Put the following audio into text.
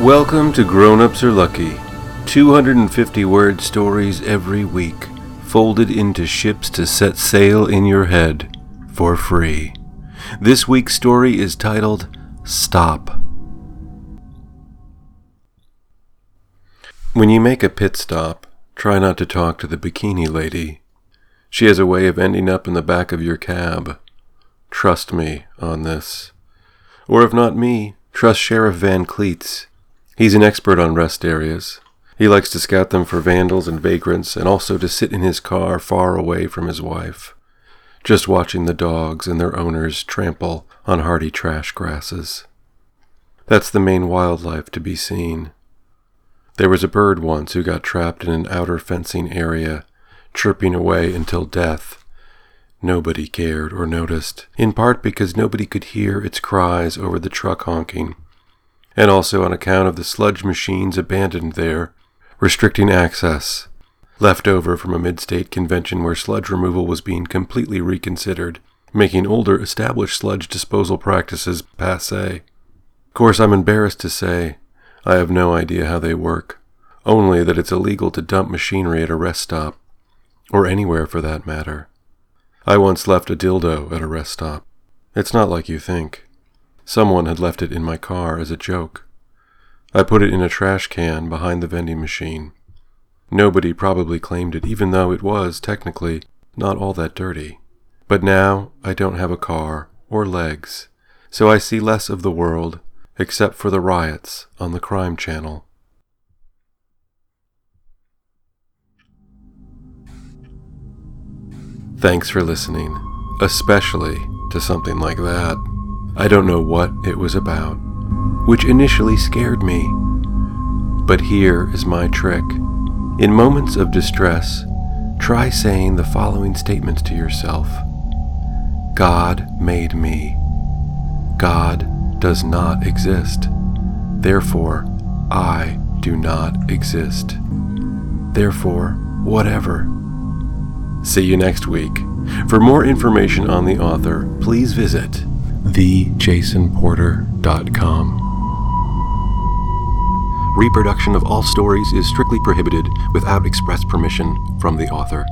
Welcome to Grown Ups Are Lucky. 250 word stories every week, folded into ships to set sail in your head for free. This week's story is titled Stop. When you make a pit stop, try not to talk to the bikini lady. She has a way of ending up in the back of your cab. Trust me on this. Or if not me, trust Sheriff Van Cleets. He's an expert on rest areas. He likes to scout them for vandals and vagrants, and also to sit in his car far away from his wife, just watching the dogs and their owners trample on hardy trash grasses. That's the main wildlife to be seen. There was a bird once who got trapped in an outer fencing area, chirping away until death. Nobody cared or noticed, in part because nobody could hear its cries over the truck honking and also on account of the sludge machines abandoned there, restricting access, left over from a mid state convention where sludge removal was being completely reconsidered, making older established sludge disposal practices passe. Of course, I'm embarrassed to say I have no idea how they work, only that it's illegal to dump machinery at a rest stop, or anywhere for that matter. I once left a dildo at a rest stop. It's not like you think. Someone had left it in my car as a joke. I put it in a trash can behind the vending machine. Nobody probably claimed it, even though it was, technically, not all that dirty. But now I don't have a car or legs, so I see less of the world, except for the riots on the crime channel. Thanks for listening, especially to something like that. I don't know what it was about, which initially scared me. But here is my trick. In moments of distress, try saying the following statements to yourself God made me. God does not exist. Therefore, I do not exist. Therefore, whatever. See you next week. For more information on the author, please visit thejasonporter.com. Reproduction of all stories is strictly prohibited without express permission from the author.